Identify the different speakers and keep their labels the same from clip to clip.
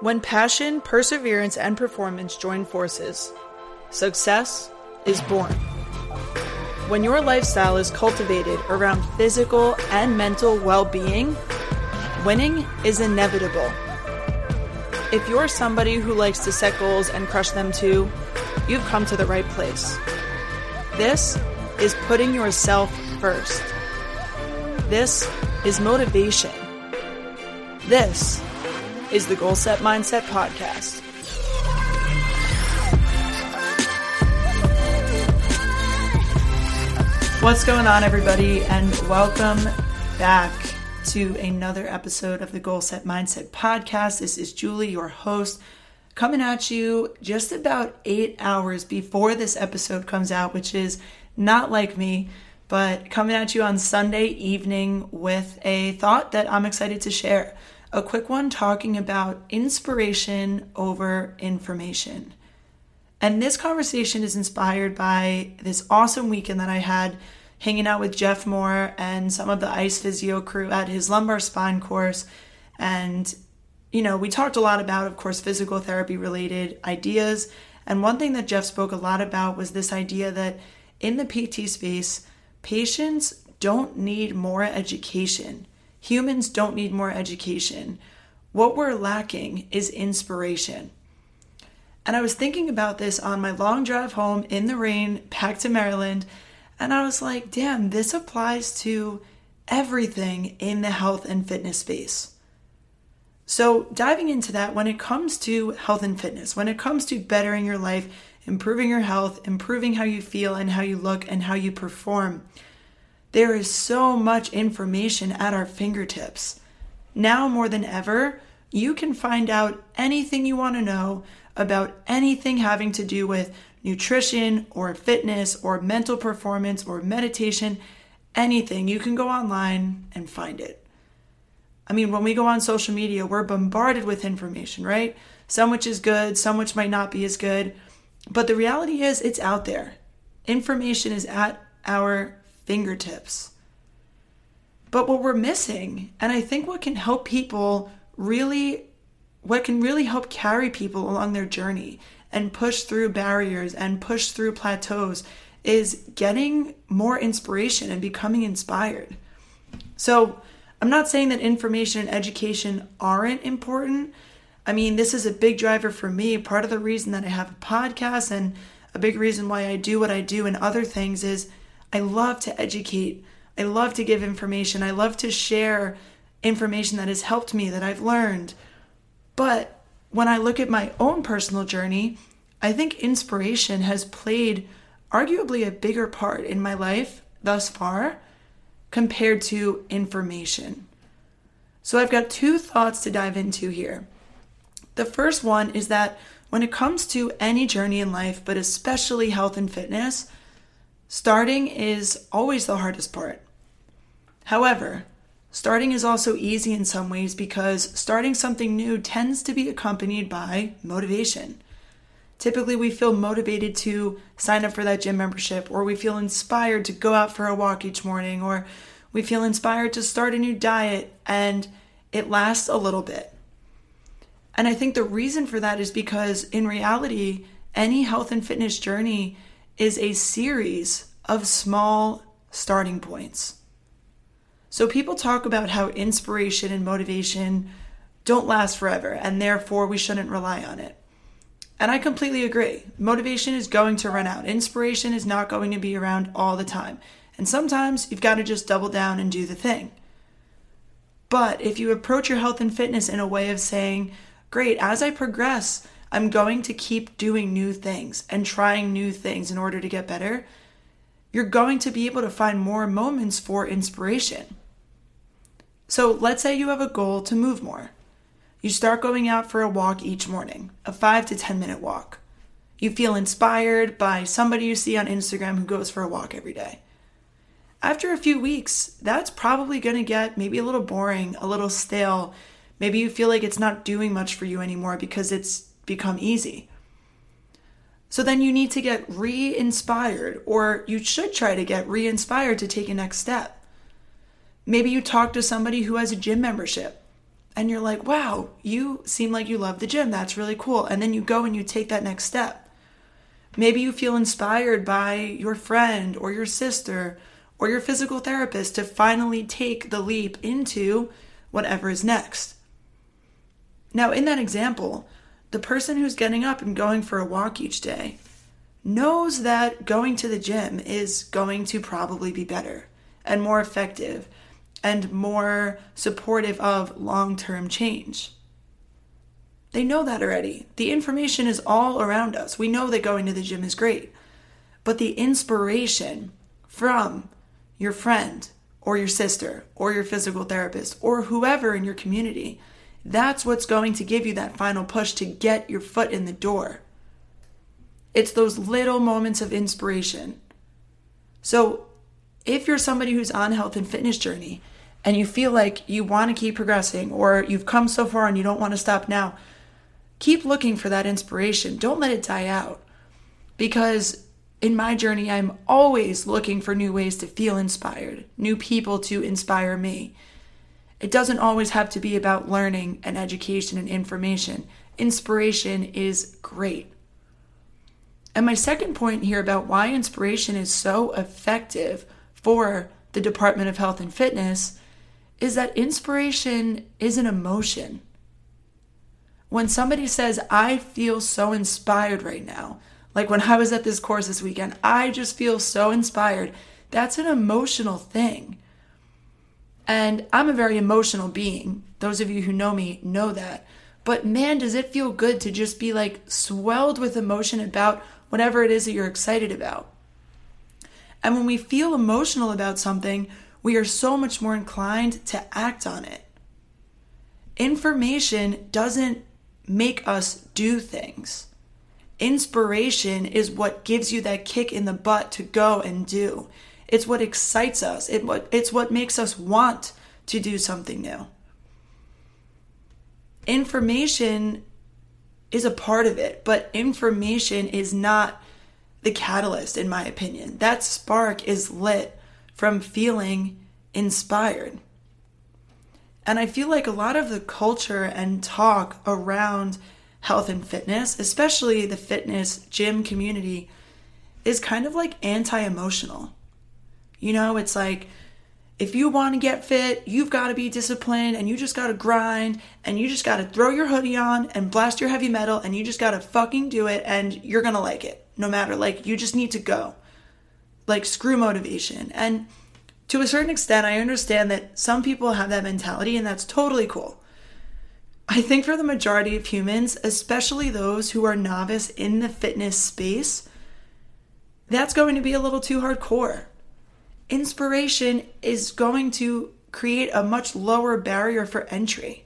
Speaker 1: When passion, perseverance, and performance join forces, success is born. When your lifestyle is cultivated around physical and mental well being, winning is inevitable. If you're somebody who likes to set goals and crush them too, you've come to the right place. This is putting yourself first. This is motivation. This is the Goal Set Mindset Podcast. What's going on, everybody, and welcome back to another episode of the Goal Set Mindset Podcast. This is Julie, your host, coming at you just about eight hours before this episode comes out, which is not like me, but coming at you on Sunday evening with a thought that I'm excited to share a quick one talking about inspiration over information. And this conversation is inspired by this awesome weekend that I had hanging out with Jeff Moore and some of the ICE Physio crew at his lumbar spine course. And, you know, we talked a lot about, of course, physical therapy related ideas. And one thing that Jeff spoke a lot about was this idea that in the PT space, patients don't need more education. Humans don't need more education. What we're lacking is inspiration. And I was thinking about this on my long drive home in the rain back to Maryland. And I was like, damn, this applies to everything in the health and fitness space. So, diving into that, when it comes to health and fitness, when it comes to bettering your life, improving your health, improving how you feel and how you look and how you perform, there is so much information at our fingertips. Now more than ever, you can find out anything you want to know about anything having to do with nutrition or fitness or mental performance or meditation, anything. You can go online and find it. I mean, when we go on social media, we're bombarded with information, right? Some which is good, some which might not be as good. But the reality is, it's out there. Information is at our fingertips. But what we're missing, and I think what can help people really, what can really help carry people along their journey and push through barriers and push through plateaus is getting more inspiration and becoming inspired. So, I'm not saying that information and education aren't important. I mean, this is a big driver for me. Part of the reason that I have a podcast and a big reason why I do what I do and other things is I love to educate. I love to give information. I love to share information that has helped me, that I've learned. But when I look at my own personal journey, I think inspiration has played arguably a bigger part in my life thus far compared to information. So I've got two thoughts to dive into here. The first one is that when it comes to any journey in life, but especially health and fitness, Starting is always the hardest part. However, starting is also easy in some ways because starting something new tends to be accompanied by motivation. Typically, we feel motivated to sign up for that gym membership, or we feel inspired to go out for a walk each morning, or we feel inspired to start a new diet, and it lasts a little bit. And I think the reason for that is because in reality, any health and fitness journey is a series of small starting points. So people talk about how inspiration and motivation don't last forever, and therefore we shouldn't rely on it. And I completely agree. Motivation is going to run out. Inspiration is not going to be around all the time. And sometimes you've got to just double down and do the thing. But if you approach your health and fitness in a way of saying, great, as I progress, I'm going to keep doing new things and trying new things in order to get better, you're going to be able to find more moments for inspiration. So let's say you have a goal to move more. You start going out for a walk each morning, a five to 10 minute walk. You feel inspired by somebody you see on Instagram who goes for a walk every day. After a few weeks, that's probably going to get maybe a little boring, a little stale. Maybe you feel like it's not doing much for you anymore because it's become easy. So then you need to get re inspired, or you should try to get re inspired to take a next step. Maybe you talk to somebody who has a gym membership and you're like, wow, you seem like you love the gym. That's really cool. And then you go and you take that next step. Maybe you feel inspired by your friend or your sister or your physical therapist to finally take the leap into whatever is next. Now, in that example, the person who's getting up and going for a walk each day knows that going to the gym is going to probably be better and more effective and more supportive of long term change. They know that already. The information is all around us. We know that going to the gym is great. But the inspiration from your friend or your sister or your physical therapist or whoever in your community, that's what's going to give you that final push to get your foot in the door. It's those little moments of inspiration. So, if you're somebody who's on health and fitness journey and you feel like you want to keep progressing or you've come so far and you don't want to stop now, keep looking for that inspiration. Don't let it die out. Because in my journey, I'm always looking for new ways to feel inspired, new people to inspire me. It doesn't always have to be about learning and education and information. Inspiration is great. And my second point here about why inspiration is so effective for the Department of Health and Fitness is that inspiration is an emotion. When somebody says, I feel so inspired right now, like when I was at this course this weekend, I just feel so inspired. That's an emotional thing. And I'm a very emotional being. Those of you who know me know that. But man, does it feel good to just be like swelled with emotion about whatever it is that you're excited about. And when we feel emotional about something, we are so much more inclined to act on it. Information doesn't make us do things. Inspiration is what gives you that kick in the butt to go and do. It's what excites us. It what it's what makes us want to do something new. Information is a part of it, but information is not the catalyst, in my opinion. That spark is lit from feeling inspired. And I feel like a lot of the culture and talk around health and fitness, especially the fitness gym community, is kind of like anti emotional. You know, it's like, if you want to get fit, you've got to be disciplined and you just got to grind and you just got to throw your hoodie on and blast your heavy metal and you just got to fucking do it and you're going to like it no matter. Like, you just need to go. Like, screw motivation. And to a certain extent, I understand that some people have that mentality and that's totally cool. I think for the majority of humans, especially those who are novice in the fitness space, that's going to be a little too hardcore inspiration is going to create a much lower barrier for entry.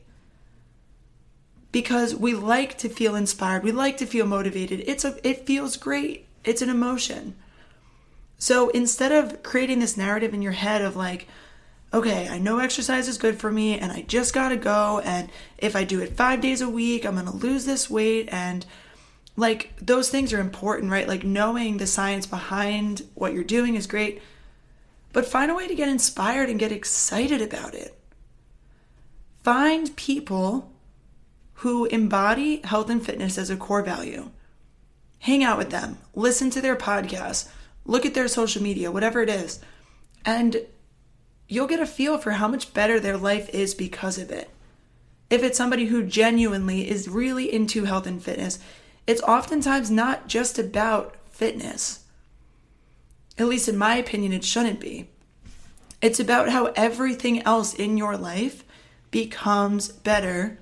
Speaker 1: Because we like to feel inspired we like to feel motivated. It's a it feels great. It's an emotion. So instead of creating this narrative in your head of like okay i know exercise is good for me and i just got to go and if i do it 5 days a week i'm going to lose this weight and like those things are important right? Like knowing the science behind what you're doing is great but find a way to get inspired and get excited about it. Find people who embody health and fitness as a core value. Hang out with them, listen to their podcasts, look at their social media, whatever it is, and you'll get a feel for how much better their life is because of it. If it's somebody who genuinely is really into health and fitness, it's oftentimes not just about fitness. At least in my opinion, it shouldn't be. It's about how everything else in your life becomes better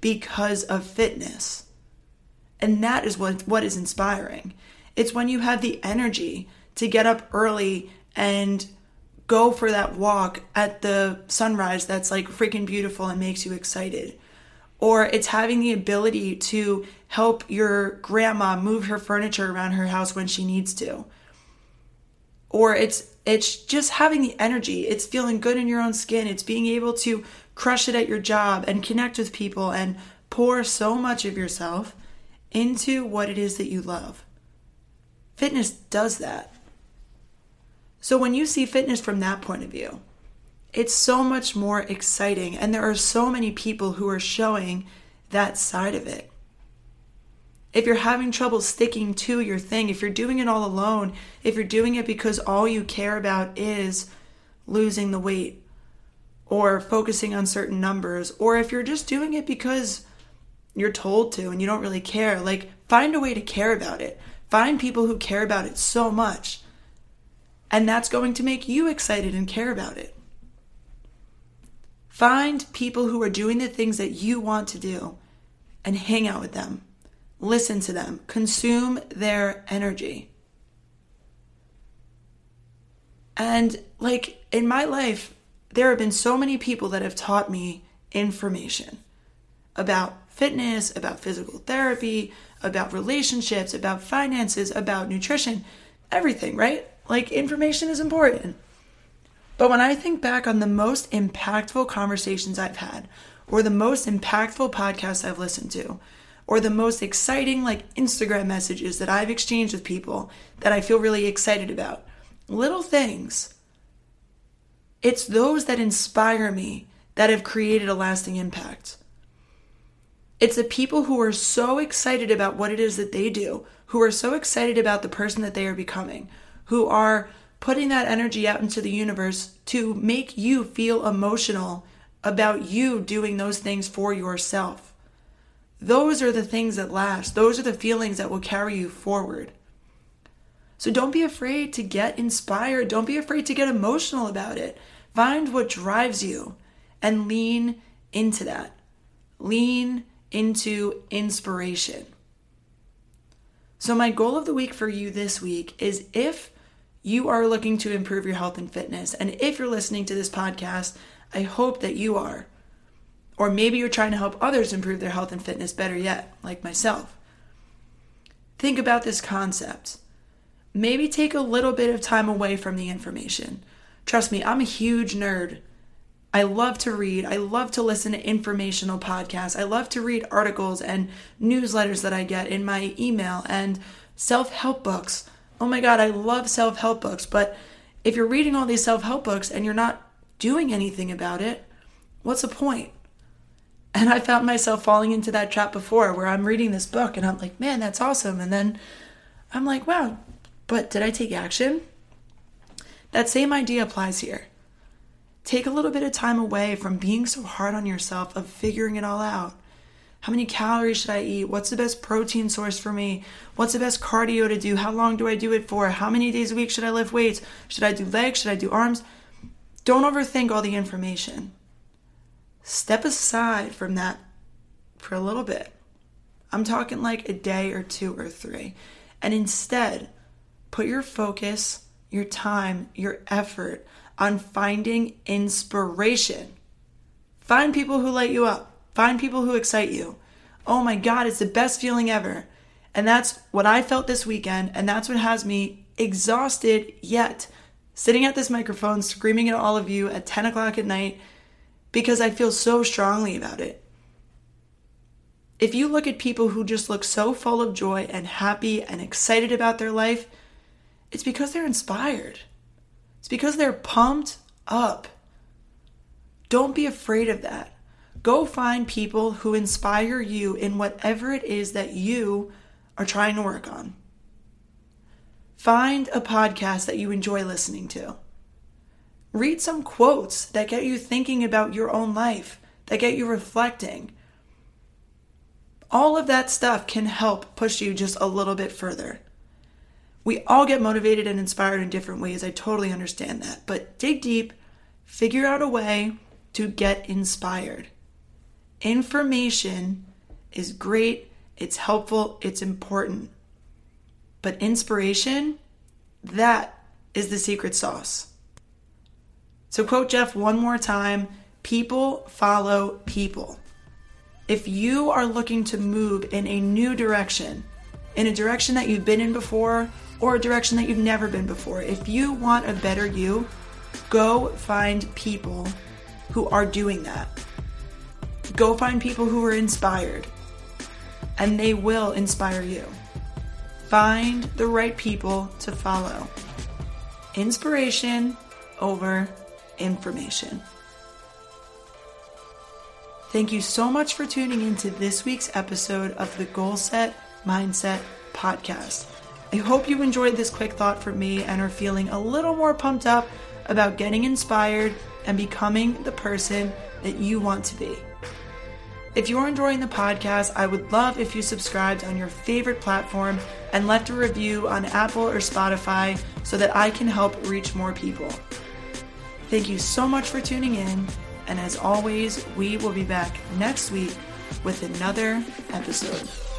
Speaker 1: because of fitness. And that is what, what is inspiring. It's when you have the energy to get up early and go for that walk at the sunrise that's like freaking beautiful and makes you excited. Or it's having the ability to help your grandma move her furniture around her house when she needs to or it's it's just having the energy it's feeling good in your own skin it's being able to crush it at your job and connect with people and pour so much of yourself into what it is that you love fitness does that so when you see fitness from that point of view it's so much more exciting. And there are so many people who are showing that side of it. If you're having trouble sticking to your thing, if you're doing it all alone, if you're doing it because all you care about is losing the weight or focusing on certain numbers, or if you're just doing it because you're told to and you don't really care, like find a way to care about it. Find people who care about it so much. And that's going to make you excited and care about it. Find people who are doing the things that you want to do and hang out with them. Listen to them. Consume their energy. And like in my life, there have been so many people that have taught me information about fitness, about physical therapy, about relationships, about finances, about nutrition, everything, right? Like information is important. But when I think back on the most impactful conversations I've had, or the most impactful podcasts I've listened to, or the most exciting like Instagram messages that I've exchanged with people that I feel really excited about, little things. It's those that inspire me that have created a lasting impact. It's the people who are so excited about what it is that they do, who are so excited about the person that they are becoming, who are putting that energy out into the universe to make you feel emotional about you doing those things for yourself. Those are the things that last. Those are the feelings that will carry you forward. So don't be afraid to get inspired. Don't be afraid to get emotional about it. Find what drives you and lean into that. Lean into inspiration. So, my goal of the week for you this week is if you are looking to improve your health and fitness, and if you're listening to this podcast, I hope that you are. Or maybe you're trying to help others improve their health and fitness better yet, like myself. Think about this concept. Maybe take a little bit of time away from the information. Trust me, I'm a huge nerd. I love to read. I love to listen to informational podcasts. I love to read articles and newsletters that I get in my email and self help books. Oh my God, I love self help books. But if you're reading all these self help books and you're not doing anything about it, what's the point? And I found myself falling into that trap before where I'm reading this book and I'm like, man, that's awesome. And then I'm like, wow, but did I take action? That same idea applies here. Take a little bit of time away from being so hard on yourself, of figuring it all out. How many calories should I eat? What's the best protein source for me? What's the best cardio to do? How long do I do it for? How many days a week should I lift weights? Should I do legs? Should I do arms? Don't overthink all the information. Step aside from that for a little bit. I'm talking like a day or two or three. And instead, put your focus, your time, your effort on finding inspiration. Find people who light you up, find people who excite you. Oh my God, it's the best feeling ever. And that's what I felt this weekend, and that's what has me exhausted yet sitting at this microphone screaming at all of you at 10 o'clock at night because I feel so strongly about it. If you look at people who just look so full of joy and happy and excited about their life, it's because they're inspired. It's because they're pumped up. Don't be afraid of that. Go find people who inspire you in whatever it is that you are trying to work on. Find a podcast that you enjoy listening to. Read some quotes that get you thinking about your own life, that get you reflecting. All of that stuff can help push you just a little bit further. We all get motivated and inspired in different ways. I totally understand that. But dig deep, figure out a way to get inspired. Information is great, it's helpful, it's important. But inspiration, that is the secret sauce. So, quote Jeff one more time people follow people. If you are looking to move in a new direction, in a direction that you've been in before, or a direction that you've never been before. If you want a better you, go find people who are doing that. Go find people who are inspired, and they will inspire you. Find the right people to follow. Inspiration over information. Thank you so much for tuning into this week's episode of the Goal Set Mindset Podcast. I hope you enjoyed this quick thought from me and are feeling a little more pumped up about getting inspired and becoming the person that you want to be. If you're enjoying the podcast, I would love if you subscribed on your favorite platform and left a review on Apple or Spotify so that I can help reach more people. Thank you so much for tuning in, and as always, we will be back next week with another episode.